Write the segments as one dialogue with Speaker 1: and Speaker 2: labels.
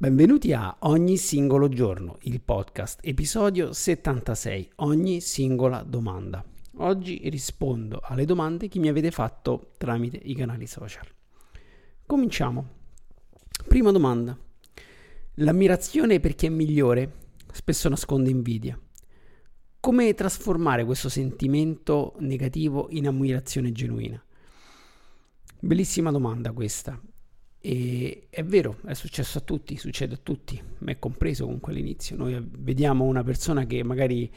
Speaker 1: Benvenuti a Ogni singolo giorno, il podcast, episodio 76, ogni singola domanda. Oggi rispondo alle domande che mi avete fatto tramite i canali social. Cominciamo. Prima domanda. L'ammirazione per chi è migliore spesso nasconde invidia. Come trasformare questo sentimento negativo in ammirazione genuina? Bellissima domanda questa e è vero, è successo a tutti, succede a tutti, me compreso comunque all'inizio. Noi vediamo una persona che magari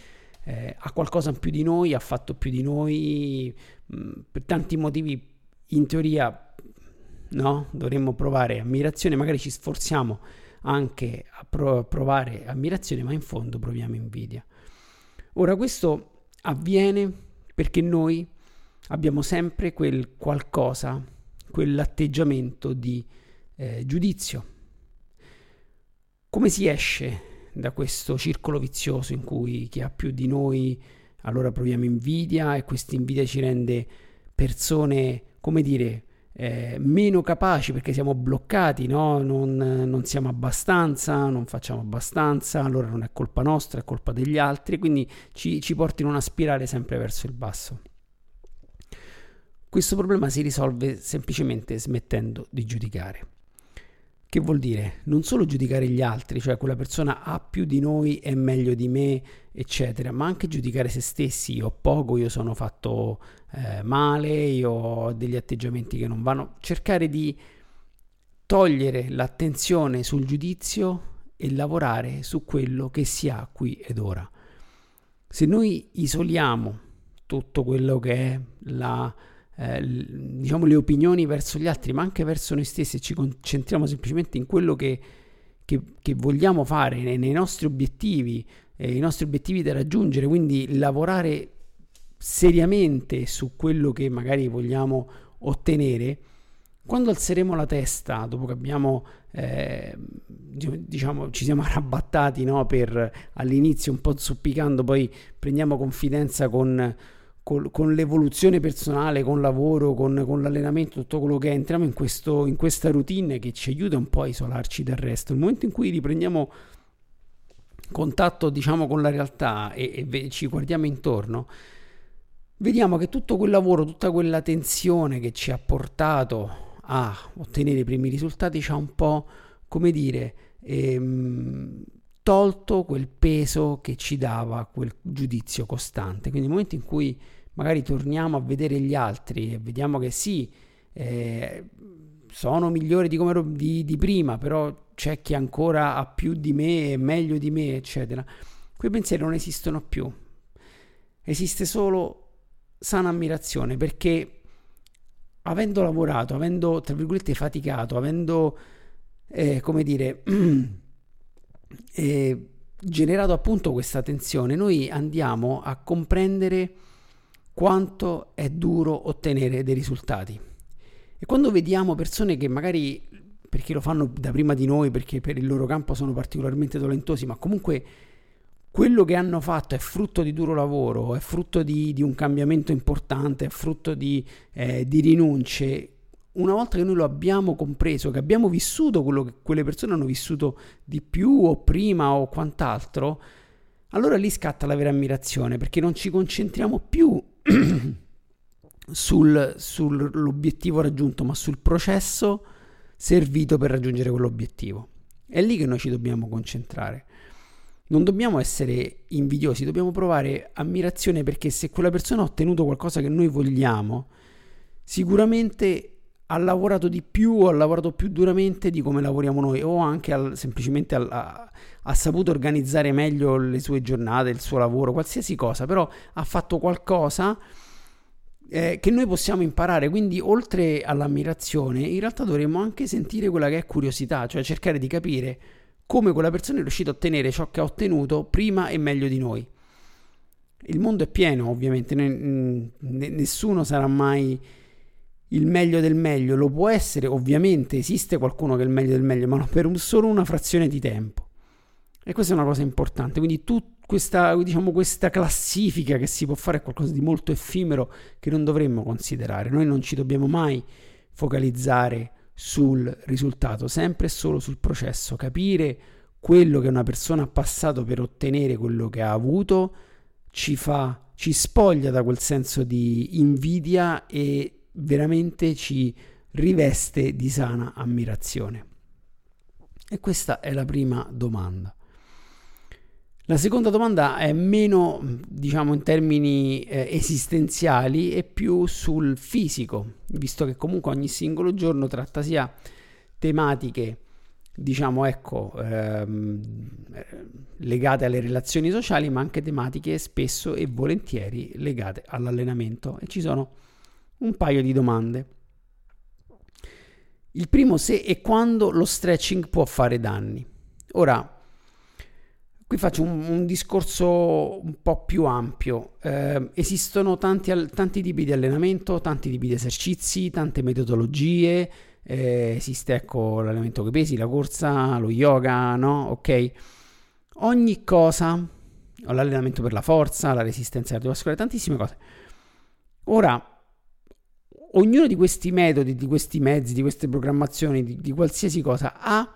Speaker 1: eh, ha qualcosa in più di noi, ha fatto più di noi, mh, mm, per tanti motivi in teoria no, dovremmo provare ammirazione, magari ci sforziamo anche a pro- provare ammirazione, ma in fondo proviamo invidia. Ora questo avviene perché noi abbiamo sempre quel qualcosa quell'atteggiamento di eh, giudizio. Come si esce da questo circolo vizioso in cui chi ha più di noi allora proviamo invidia e questa invidia ci rende persone, come dire, eh, meno capaci perché siamo bloccati, no? non, non, siamo abbastanza, non facciamo abbastanza, allora non è colpa nostra, è colpa degli altri, quindi ci, ci porta in una spirale sempre verso il basso. Questo problema si risolve semplicemente smettendo di giudicare. Che vuol dire? Non solo giudicare gli altri, cioè quella persona ha più di noi, è meglio di me, eccetera, ma anche giudicare se stessi. Io ho poco, io sono fatto eh, male, io ho degli atteggiamenti che non vanno. Cercare di togliere l'attenzione sul giudizio e lavorare su quello che si ha qui ed ora. Se noi isoliamo tutto quello che è la eh, diciamo le opinioni verso gli altri, ma anche verso noi stessi e ci concentriamo semplicemente in quello che, che, che vogliamo fare, nei, nei nostri obiettivi, eh, i nostri obiettivi da raggiungere, quindi lavorare seriamente su quello che magari vogliamo ottenere, quando alzeremo la testa, dopo che abbiamo, eh, diciamo, ci siamo arrabattati no, per all'inizio un po' zoppicando, poi prendiamo confidenza con, con, con, l'evoluzione personale, con il lavoro, con, con, l'allenamento, tutto quello che è, entriamo in, questo, in questa routine che ci aiuta un po' a isolarci dal resto. Il momento in cui riprendiamo contatto, diciamo, con la realtà e, e ci guardiamo intorno, vediamo che tutto quel lavoro, tutta quella tensione che ci ha portato a ottenere i primi risultati ci ha un po', come dire, ehm, tolto quel peso che ci dava quel giudizio costante. Quindi nel momento in cui magari torniamo a vedere gli altri e vediamo che sì, eh, sono migliori di, come ero, di, di prima, però c'è chi ancora ha più di me, meglio di me, eccetera. Quei pensieri non esistono più. Esiste solo sana ammirazione perché avendo lavorato, avendo tra virgolette faticato, avendo eh, come dire eh, generato appunto questa tensione, noi andiamo a comprendere quanto è duro ottenere dei risultati. E quando vediamo persone che magari, perché lo fanno da prima di noi, perché per il loro campo sono particolarmente talentosi, ma comunque quello che hanno fatto è frutto di duro lavoro, è frutto di, di un cambiamento importante, è frutto di, eh, di rinunce, una volta che noi lo abbiamo compreso, che abbiamo vissuto quello che quelle persone hanno vissuto di più o prima o quant'altro, allora lì scatta la vera ammirazione perché non ci concentriamo più sul, sull'obiettivo raggiunto, ma sul processo servito per raggiungere quell'obiettivo. È lì che noi ci dobbiamo concentrare. Non dobbiamo essere invidiosi, dobbiamo provare ammirazione perché se quella persona ha ottenuto qualcosa che noi vogliamo, sicuramente ha lavorato di più, ha lavorato più duramente di come lavoriamo noi o anche al, semplicemente al, ha, ha, saputo organizzare meglio le sue giornate, il suo lavoro, qualsiasi cosa, però ha fatto qualcosa eh, che noi possiamo imparare. Quindi, oltre all'ammirazione, in realtà dovremmo anche sentire quella che è curiosità, cioè cercare di capire come quella persona è riuscita a ottenere ciò che ha ottenuto prima e meglio di noi. Il mondo è pieno, ovviamente, nessuno sarà mai il meglio del meglio, lo può essere, ovviamente esiste qualcuno che è il meglio del meglio, ma per un, solo una frazione di tempo. E questa è una cosa importante, quindi tu, questa, diciamo, questa classifica che si può fare è qualcosa di molto effimero che non dovremmo considerare. Noi non ci dobbiamo mai focalizzare sul risultato, sempre e solo sul processo, capire quello che una persona ha passato per ottenere quello che ha avuto ci fa, ci spoglia da quel senso di invidia e veramente ci riveste di sana ammirazione. E questa è la prima domanda. La seconda domanda è meno, diciamo, in termini eh, esistenziali e più sul fisico, visto che comunque ogni singolo giorno tratta sia tematiche, diciamo, ecco, ehm, legate alle relazioni sociali, ma anche tematiche spesso e volentieri legate all'allenamento. E ci sono un paio di domande. Il primo, se e quando lo stretching può fare danni. Ora, Qui faccio un, un, discorso un po' più ampio. Eh, esistono tanti, tanti, tipi di allenamento, tanti tipi di esercizi, tante metodologie. Eh, esiste ecco l'allenamento che pesi, la corsa, lo yoga, no? Ok. Ogni cosa, l'allenamento per la forza, la resistenza cardiovascolare, tantissime cose. Ora, ognuno di questi metodi, di questi mezzi, di queste programmazioni, di, di qualsiasi cosa ha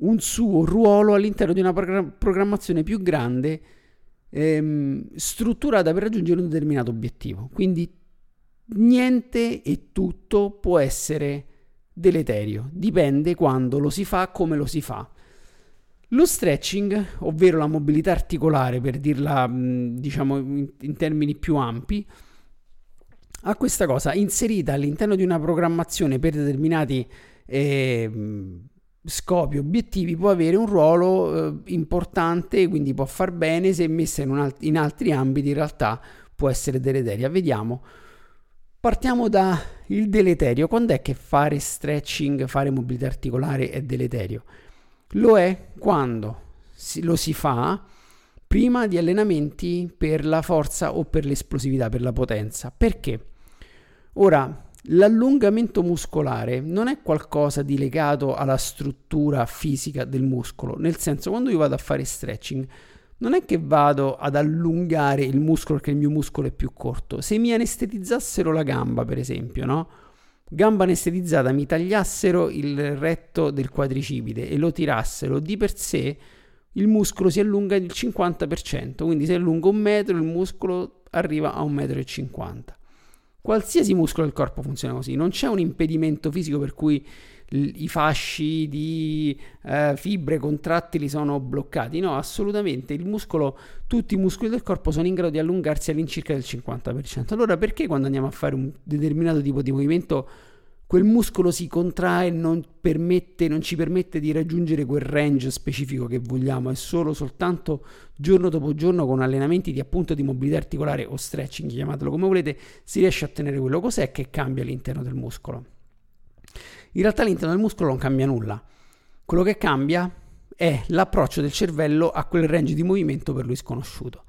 Speaker 1: un suo ruolo all'interno di una programmazione più grande ehm, strutturata per raggiungere un determinato obiettivo. Quindi niente e tutto può essere deleterio, dipende quando lo si fa, come lo si fa. Lo stretching, ovvero la mobilità articolare, per dirla diciamo in, in termini più ampi, ha questa cosa inserita all'interno di una programmazione per determinati eh, scopi, obiettivi, può avere un ruolo eh, importante, quindi può far bene, se messa in, alt- in altri ambiti in realtà può essere deleteria. Vediamo. Partiamo dal deleterio. Quando è che fare stretching, fare mobilità articolare è deleterio? Lo è quando si, lo si fa prima di allenamenti per la forza o per l'esplosività, per la potenza. Perché? Ora, L'allungamento muscolare non è qualcosa di legato alla struttura fisica del muscolo, nel senso quando io vado a fare stretching non è che vado ad allungare il muscolo perché il mio muscolo è più corto. Se mi anestetizzassero la gamba, per esempio, no? Gamba anestetizzata, mi tagliassero il retto del quadricipite e lo tirassero di per sé, il muscolo si allunga del 50%, quindi se allungo un metro il muscolo arriva a un metro e cinquanta. Qualsiasi muscolo del corpo funziona così, non c'è un impedimento fisico per cui i fasci di eh, fibre contrattili sono bloccati. No, assolutamente. Il muscolo, tutti i muscoli del corpo sono in grado di allungarsi all'incirca del 50%. Allora, perché quando andiamo a fare un determinato tipo di movimento quel muscolo si contrae e non, non ci permette di raggiungere quel range specifico che vogliamo, è solo soltanto giorno dopo giorno con allenamenti di appunto di mobilità articolare o stretching, chiamatelo come volete, si riesce a ottenere quello. Cos'è che cambia all'interno del muscolo? In realtà all'interno del muscolo non cambia nulla. Quello che cambia è l'approccio del cervello a quel range di movimento per lui sconosciuto.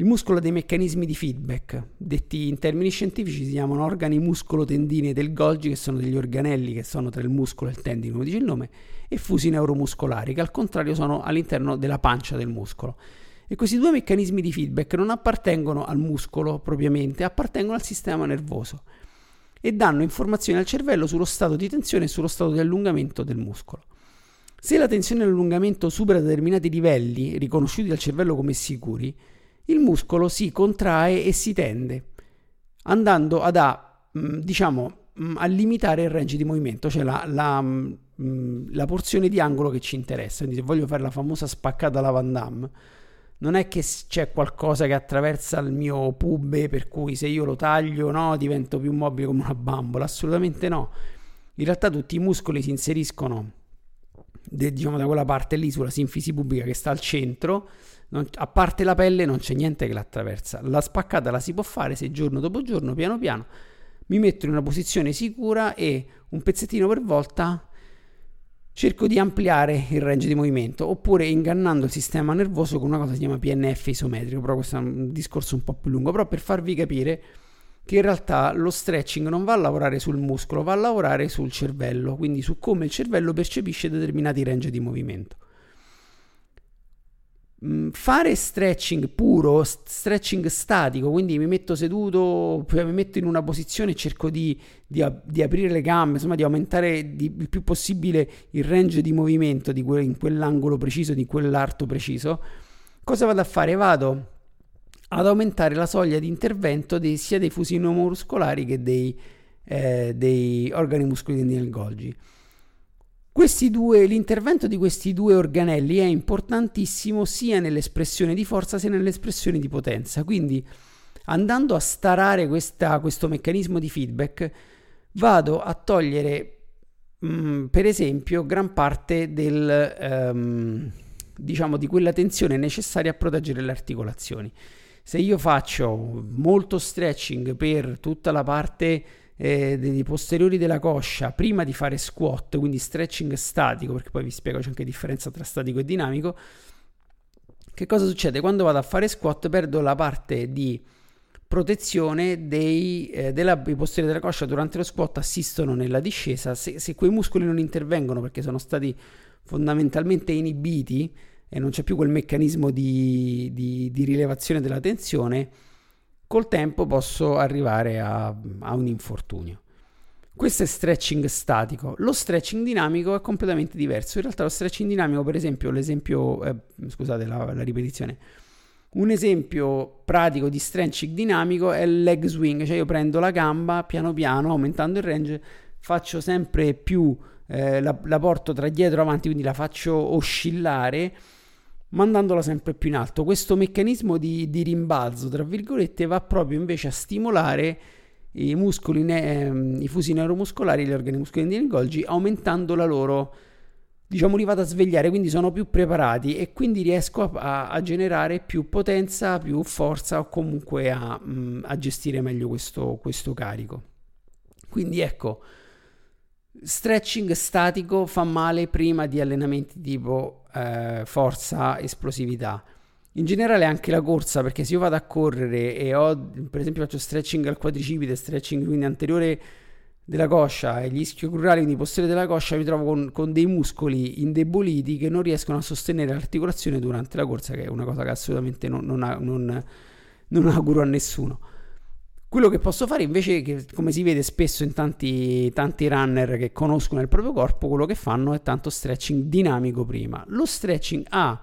Speaker 1: Il muscolo ha dei meccanismi di feedback, detti in termini scientifici si chiamano organi muscolo-tendini del Golgi, che sono degli organelli che sono tra il muscolo e il tendine, come dice il nome, e fusi neuromuscolari, che al contrario sono all'interno della pancia del muscolo. E questi due meccanismi di feedback non appartengono al muscolo propriamente, appartengono al sistema nervoso e danno informazioni al cervello sullo stato di tensione e sullo stato di allungamento del muscolo. Se la tensione e l'allungamento supera determinati livelli riconosciuti dal cervello come sicuri, il muscolo si contrae e si tende, andando ad a, mm, diciamo, mm, a limitare il range di movimento, cioè la, la, mm, la, porzione di angolo che ci interessa. Quindi se voglio fare la famosa spaccata alla Van Damme, non è che c'è qualcosa che attraversa il mio pube per cui se io lo taglio no, divento più mobile come una bambola, assolutamente no. In realtà tutti i muscoli si inseriscono de, diciamo da quella parte lì sulla sinfisi pubblica che sta al centro, non, a parte la pelle non c'è niente che l'attraversa. La spaccata la si può fare se giorno dopo giorno, piano piano, mi metto in una posizione sicura e un pezzettino per volta cerco di ampliare il range di movimento oppure ingannando il sistema nervoso con una cosa che si chiama PNF isometrico, però questo è un discorso un po' più lungo, però per farvi capire che in realtà lo stretching non va a lavorare sul muscolo, va a lavorare sul cervello, quindi su come il cervello percepisce determinati range di movimento. Mm, fare stretching puro, stretching statico, quindi mi metto seduto, mi metto in una posizione e cerco di, di, di aprire le gambe, insomma di aumentare di, il più possibile il range di movimento di que, in quell'angolo preciso, di quell'arto preciso. Cosa vado a fare? Vado ad aumentare la soglia di intervento dei, sia dei fusi neuromuscolari che dei, eh, dei organi muscolari del Golgi. Due, l'intervento di questi due organelli è importantissimo sia nell'espressione di forza sia nell'espressione di potenza. Quindi, andando a starare questa, questo meccanismo di feedback, vado a togliere, mh, mm, per esempio, gran parte del, um, diciamo, di quella tensione necessaria a proteggere le articolazioni. Se io faccio molto stretching per tutta la parte eh, dei posteriori della coscia prima di fare squat, quindi stretching statico, perché poi vi spiego c'è anche differenza tra statico e dinamico. Che cosa succede? Quando vado a fare squat perdo la parte di protezione dei, eh, della, posteriori della coscia durante lo squat assistono nella discesa. Se, se quei muscoli non intervengono perché sono stati fondamentalmente inibiti e non c'è più quel meccanismo di, di, di rilevazione della tensione, col tempo posso arrivare a, a un infortunio. Questo è stretching statico. Lo stretching dinamico è completamente diverso. In realtà lo stretching dinamico, per esempio, l'esempio, eh, scusate la, la, ripetizione, un esempio pratico di stretching dinamico è il leg swing, cioè io prendo la gamba piano piano, aumentando il range, faccio sempre più, eh, la, la porto tra dietro e avanti, quindi la faccio oscillare mandandola sempre più in alto. Questo meccanismo di, di rimbalzo, tra virgolette, va proprio invece a stimolare i muscoli, ne- i fusi neuromuscolari, gli organi muscolari di Golgi, aumentando la loro, diciamo, li vado a svegliare, quindi sono più preparati e quindi riesco a, a, generare più potenza, più forza o comunque a, mh, a gestire meglio questo, questo carico. Quindi ecco, Stretching statico fa male prima di allenamenti tipo eh, forza, esplosività. In generale anche la corsa, perché se io vado a correre e ho, per esempio faccio stretching al quadricipite, stretching quindi anteriore della coscia e gli ischiocrurali, quindi posteriore della coscia, mi trovo con, con, dei muscoli indeboliti che non riescono a sostenere l'articolazione durante la corsa, che è una cosa che assolutamente non, non, non, non auguro a nessuno. Quello che posso fare invece, che come si vede spesso in tanti, tanti runner che conoscono il proprio corpo, quello che fanno è tanto stretching dinamico prima. Lo stretching ha,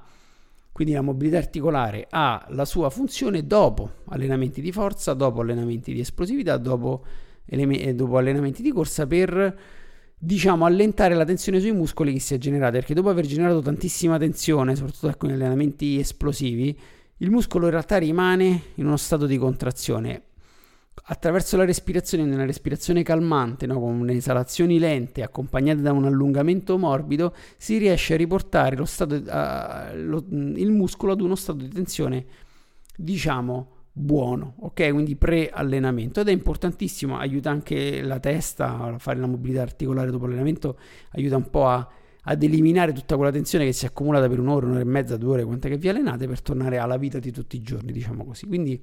Speaker 1: quindi la mobilità articolare, ha la sua funzione dopo allenamenti di forza, dopo allenamenti di esplosività, dopo, ele- dopo allenamenti di corsa per diciamo allentare la tensione sui muscoli che si è generata perché dopo aver generato tantissima tensione soprattutto con allenamenti esplosivi il muscolo in realtà rimane in uno stato di contrazione attraverso la respirazione, una respirazione calmante, no? con esalazioni lente accompagnate da un allungamento morbido, si riesce a riportare stato, uh, lo, il muscolo ad uno stato di tensione, diciamo, buono, ok? Quindi pre-allenamento ed è importantissimo, aiuta anche la testa a fare la mobilità articolare dopo l'allenamento, aiuta un po' a, ad eliminare tutta quella tensione che si è accumulata per un'ora, un'ora e mezza, due ore, quante che vi allenate per tornare alla vita di tutti i giorni, diciamo così. Quindi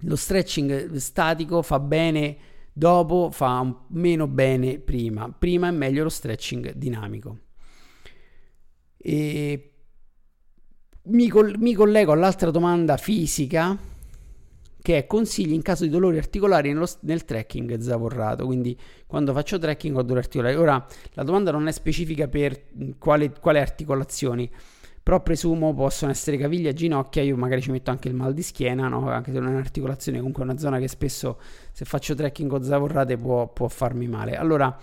Speaker 1: lo stretching statico fa bene dopo, fa meno bene prima. Prima è meglio lo stretching dinamico. E mi, coll- mi collego all'altra domanda fisica che è consigli in caso di dolori articolari nello, nel trekking zavorrato, quindi quando faccio trekking ho dolori articolari. Ora la domanda non è specifica per quale, quale articolazioni, però presumo possono essere caviglia, ginocchia, io magari ci metto anche il mal di schiena, no? anche se non è un'articolazione, comunque è una zona che spesso se faccio trekking o zavorrate può, può farmi male. Allora,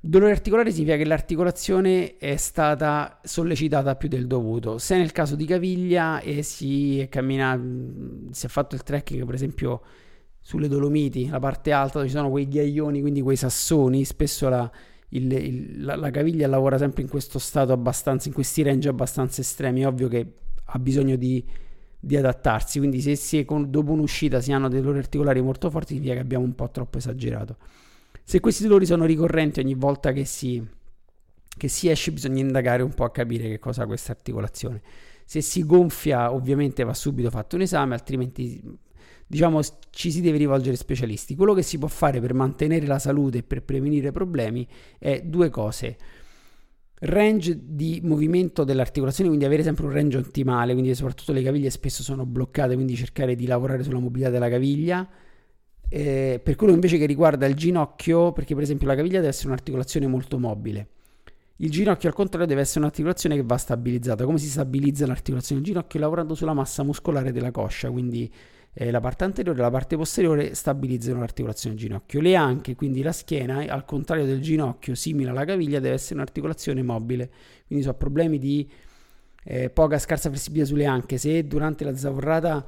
Speaker 1: dolore articolare significa che l'articolazione è stata sollecitata più del dovuto. Se nel caso di caviglia e si, cammina, si è fatto il trekking, per esempio sulle Dolomiti, la parte alta dove ci sono quei ghiaioni, quindi quei sassoni, spesso la, il, il, la, la, caviglia lavora sempre in questo stato abbastanza, in questi range abbastanza estremi, è ovvio che ha bisogno di, di adattarsi, quindi se, se con, dopo un'uscita si hanno dei dolori articolari molto forti significa che abbiamo un po' troppo esagerato. Se questi dolori sono ricorrenti ogni volta che si, che si esce bisogna indagare un po' a capire che cosa ha questa articolazione. Se si gonfia ovviamente va subito fatto un esame, altrimenti diciamo ci si deve rivolgere specialisti. Quello che si può fare per mantenere la salute e per prevenire problemi è due cose. Range di movimento dell'articolazione, quindi avere sempre un range ottimale, quindi soprattutto le caviglie spesso sono bloccate, quindi cercare di lavorare sulla mobilità della caviglia. Eh, per quello invece che riguarda il ginocchio, perché per esempio la caviglia deve essere un'articolazione molto mobile. Il ginocchio al contrario deve essere un'articolazione che va stabilizzata. Come si stabilizza l'articolazione del ginocchio? Lavorando sulla massa muscolare della coscia, quindi eh, la parte anteriore e la parte posteriore stabilizzano l'articolazione del ginocchio. Le anche, quindi la schiena, al contrario del ginocchio, simile alla caviglia, deve essere un'articolazione mobile. Quindi so problemi di eh, poca scarsa flessibilità sulle anche. Se durante la zavorrata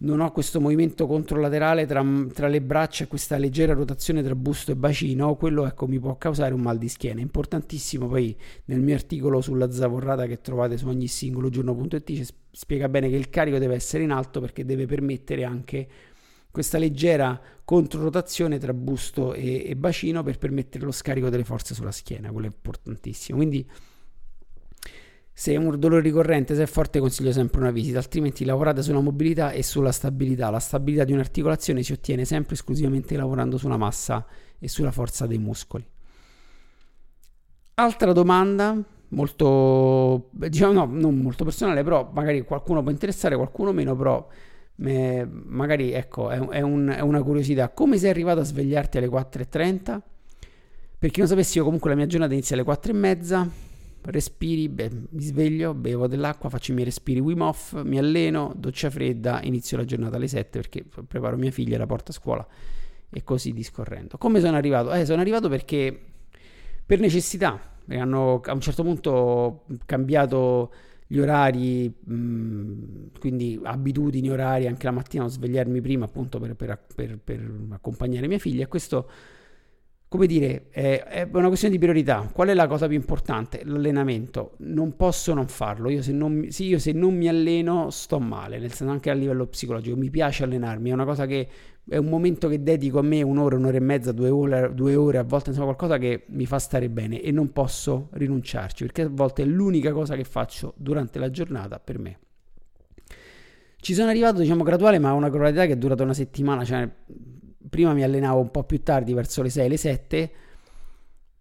Speaker 1: non ho questo movimento controlaterale tra, tra, le braccia e questa leggera rotazione tra busto e bacino, quello ecco, mi può causare un mal di schiena. Importantissimo poi nel mio articolo sulla zavorrata che trovate su ogni singolo giorno.it spiega bene che il carico deve essere in alto perché deve permettere anche questa leggera controrotazione tra busto e, e bacino per permettere lo scarico delle forze sulla schiena, quello è importantissimo. Quindi se è un dolore ricorrente, se è forte, consiglio sempre una visita, altrimenti lavorate sulla mobilità e sulla stabilità. La stabilità di un'articolazione si ottiene sempre esclusivamente lavorando sulla massa e sulla forza dei muscoli. Altra domanda, molto, diciamo no, non molto personale, però magari qualcuno può interessare, qualcuno meno, però me, magari ecco, è, è, un, è, una curiosità. Come sei arrivato a svegliarti alle 4.30? Per chi non sapesse, io comunque la mia giornata inizia alle 4.30 respiri, beh, mi sveglio, bevo dell'acqua, faccio i miei respiri Wim Hof, mi alleno, doccia fredda, inizio la giornata alle 7 perché preparo mia figlia e la porto a scuola e così discorrendo. Come sono arrivato? Eh, sono arrivato perché per necessità, hanno a un certo punto cambiato gli orari, mh, quindi abitudini, orari, anche la mattina non svegliarmi prima appunto per, per, per, per accompagnare mia figlia e questo come dire, è, è, una questione di priorità. Qual è la cosa più importante? L'allenamento. Non posso non farlo. Io se non, sì, io se non mi alleno sto male, nel senso anche a livello psicologico. Mi piace allenarmi, è una cosa che è un momento che dedico a me un'ora, un'ora e mezza, due ore, due ore a volte, insomma qualcosa che mi fa stare bene e non posso rinunciarci perché a volte è l'unica cosa che faccio durante la giornata per me. Ci sono arrivato, diciamo, graduale, ma a una gradualità che è durata una settimana, cioè prima mi allenavo un po' più tardi, verso le 6, le 7,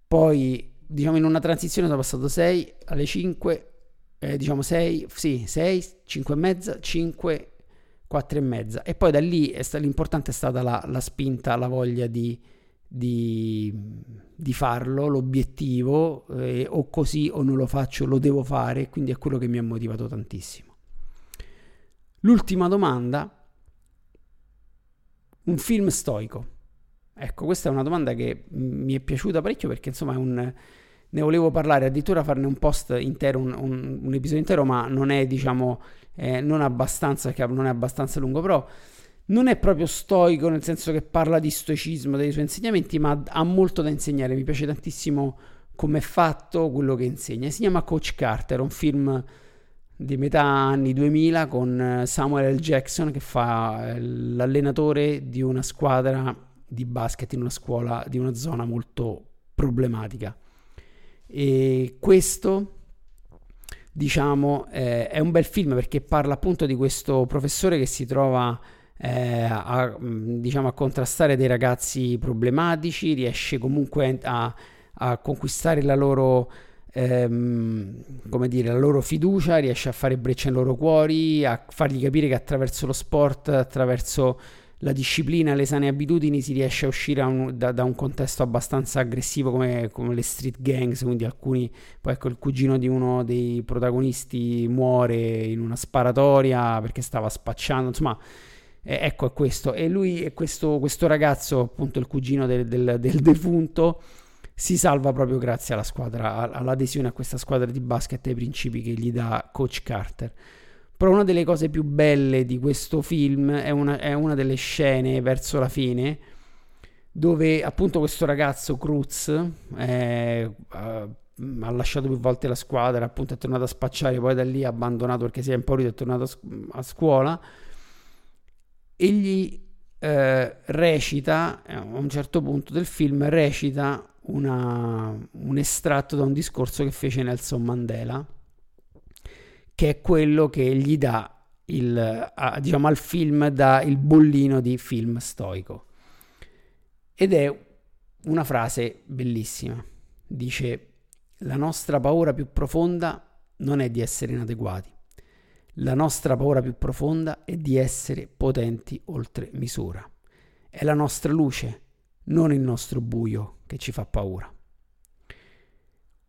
Speaker 1: poi diciamo in una transizione sono passato 6 alle 5, eh, diciamo 6, sì, 6, 5 e mezza, 5, 4 e mezza e poi da lì è sta, l'importante è stata la, la, spinta, la voglia di, di, di farlo, l'obiettivo eh, o così o non lo faccio, lo devo fare, quindi è quello che mi ha motivato tantissimo. L'ultima domanda un film stoico? Ecco, questa è una domanda che mi è piaciuta parecchio perché insomma è un, ne volevo parlare, addirittura farne un post intero, un, un, un episodio intero, ma non è diciamo eh, non, abbastanza, non è abbastanza lungo, però non è proprio stoico nel senso che parla di stoicismo, dei suoi insegnamenti, ma ha molto da insegnare, mi piace tantissimo come è fatto quello che insegna. Si chiama Coach Carter, un film di metà anni 2000 con eh, Samuel L. Jackson che fa eh, l'allenatore di una squadra di basket in una scuola di una zona molto problematica. E questo, diciamo, eh, è un bel film perché parla appunto di questo professore che si trova eh, a, diciamo, a contrastare dei ragazzi problematici, riesce comunque a, a conquistare la loro ehm, come dire, la loro fiducia, riesce a fare breccia nei loro cuori, a fargli capire che attraverso lo sport, attraverso la disciplina, le sane abitudini si riesce a uscire un, da, da, un contesto abbastanza aggressivo come, come, le street gangs, quindi alcuni, poi ecco il cugino di uno dei protagonisti muore in una sparatoria perché stava spacciando, insomma eh, ecco è questo, e lui è questo, questo ragazzo, appunto il cugino del, del, del defunto, si salva proprio grazie alla squadra, all'adesione a questa squadra di basket e ai principi che gli dà coach Carter. Però una delle cose più belle di questo film è una, è una delle scene verso la fine dove appunto questo ragazzo Cruz eh, ha lasciato più volte la squadra, appunto è tornato a spacciare, poi da lì ha abbandonato perché si è impaurito, è tornato a, a scuola. Egli eh, recita, a un certo punto del film, recita una, un estratto da un discorso che fece Nelson Mandela, che è quello che gli dà il, a, diciamo al film dà il bollino di film stoico. Ed è una frase bellissima. Dice, la nostra paura più profonda non è di essere inadeguati. La nostra paura più profonda è di essere potenti oltre misura. È la nostra luce, non il nostro buio, che ci fa paura.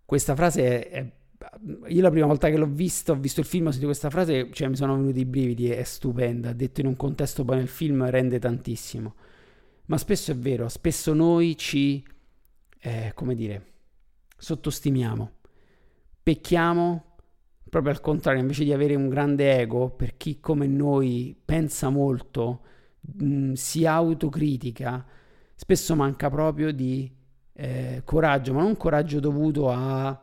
Speaker 1: Questa frase è, io la prima volta che l'ho visto, ho visto il film, ho sentito questa frase, cioè mi sono venuti i brividi, è stupenda, detto in un contesto poi nel film rende tantissimo. Ma spesso è vero, spesso noi ci, eh, come dire, sottostimiamo, pecchiamo proprio al contrario, invece di avere un grande ego, per chi come noi pensa molto, mh, si autocritica, spesso manca proprio di eh, coraggio, ma non coraggio dovuto a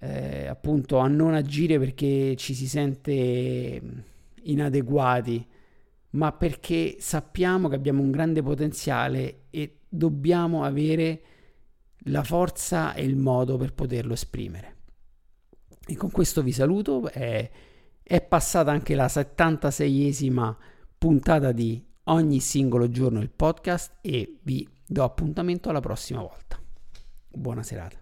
Speaker 1: eh, appunto a non agire perché ci si sente inadeguati, ma perché sappiamo che abbiamo un grande potenziale e dobbiamo avere la forza e il modo per poterlo esprimere. E con questo vi saluto, è, è passata anche la 76esima puntata di ogni singolo giorno il podcast e vi do appuntamento alla prossima volta. Buona serata.